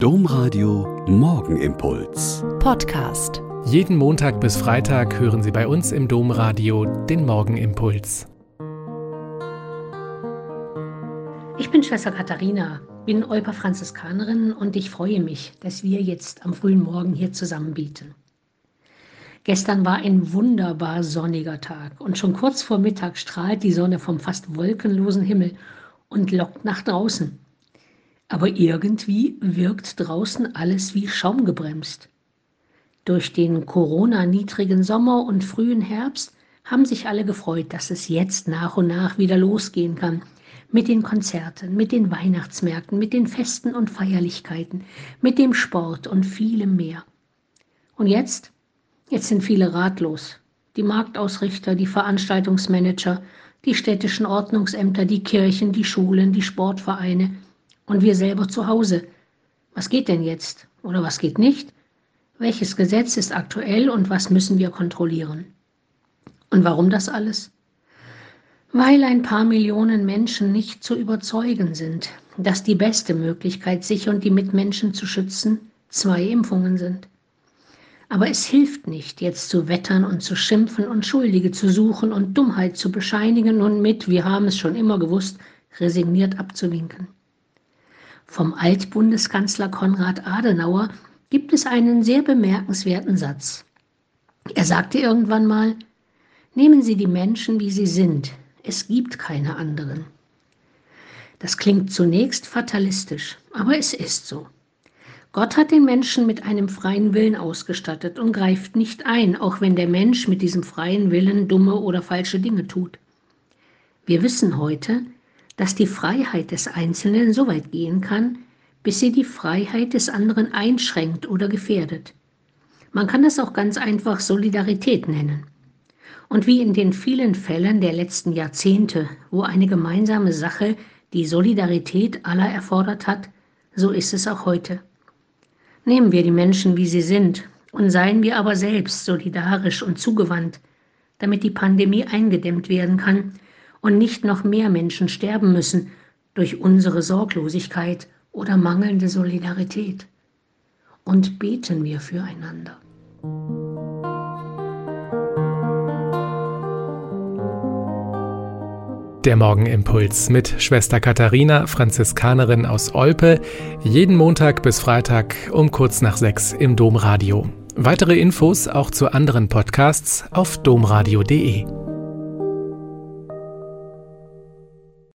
Domradio Morgenimpuls. Podcast. Jeden Montag bis Freitag hören Sie bei uns im Domradio den Morgenimpuls. Ich bin Schwester Katharina, bin Olper Franziskanerin und ich freue mich, dass wir jetzt am frühen Morgen hier zusammen bieten. Gestern war ein wunderbar sonniger Tag und schon kurz vor Mittag strahlt die Sonne vom fast wolkenlosen Himmel und lockt nach draußen. Aber irgendwie wirkt draußen alles wie schaumgebremst. Durch den Corona-niedrigen Sommer und frühen Herbst haben sich alle gefreut, dass es jetzt nach und nach wieder losgehen kann. Mit den Konzerten, mit den Weihnachtsmärkten, mit den Festen und Feierlichkeiten, mit dem Sport und vielem mehr. Und jetzt? Jetzt sind viele ratlos. Die Marktausrichter, die Veranstaltungsmanager, die städtischen Ordnungsämter, die Kirchen, die Schulen, die Sportvereine – und wir selber zu Hause. Was geht denn jetzt oder was geht nicht? Welches Gesetz ist aktuell und was müssen wir kontrollieren? Und warum das alles? Weil ein paar Millionen Menschen nicht zu überzeugen sind, dass die beste Möglichkeit, sich und die Mitmenschen zu schützen, zwei Impfungen sind. Aber es hilft nicht, jetzt zu wettern und zu schimpfen und Schuldige zu suchen und Dummheit zu bescheinigen und mit, wir haben es schon immer gewusst, resigniert abzuwinken. Vom Altbundeskanzler Konrad Adenauer gibt es einen sehr bemerkenswerten Satz. Er sagte irgendwann mal, nehmen Sie die Menschen, wie sie sind, es gibt keine anderen. Das klingt zunächst fatalistisch, aber es ist so. Gott hat den Menschen mit einem freien Willen ausgestattet und greift nicht ein, auch wenn der Mensch mit diesem freien Willen dumme oder falsche Dinge tut. Wir wissen heute, dass die Freiheit des Einzelnen so weit gehen kann, bis sie die Freiheit des anderen einschränkt oder gefährdet. Man kann das auch ganz einfach Solidarität nennen. Und wie in den vielen Fällen der letzten Jahrzehnte, wo eine gemeinsame Sache die Solidarität aller erfordert hat, so ist es auch heute. Nehmen wir die Menschen, wie sie sind, und seien wir aber selbst solidarisch und zugewandt, damit die Pandemie eingedämmt werden kann und nicht noch mehr Menschen sterben müssen durch unsere Sorglosigkeit oder mangelnde Solidarität. Und beten wir füreinander. Der Morgenimpuls mit Schwester Katharina, Franziskanerin aus Olpe, jeden Montag bis Freitag um kurz nach sechs im Domradio. Weitere Infos auch zu anderen Podcasts auf domradio.de.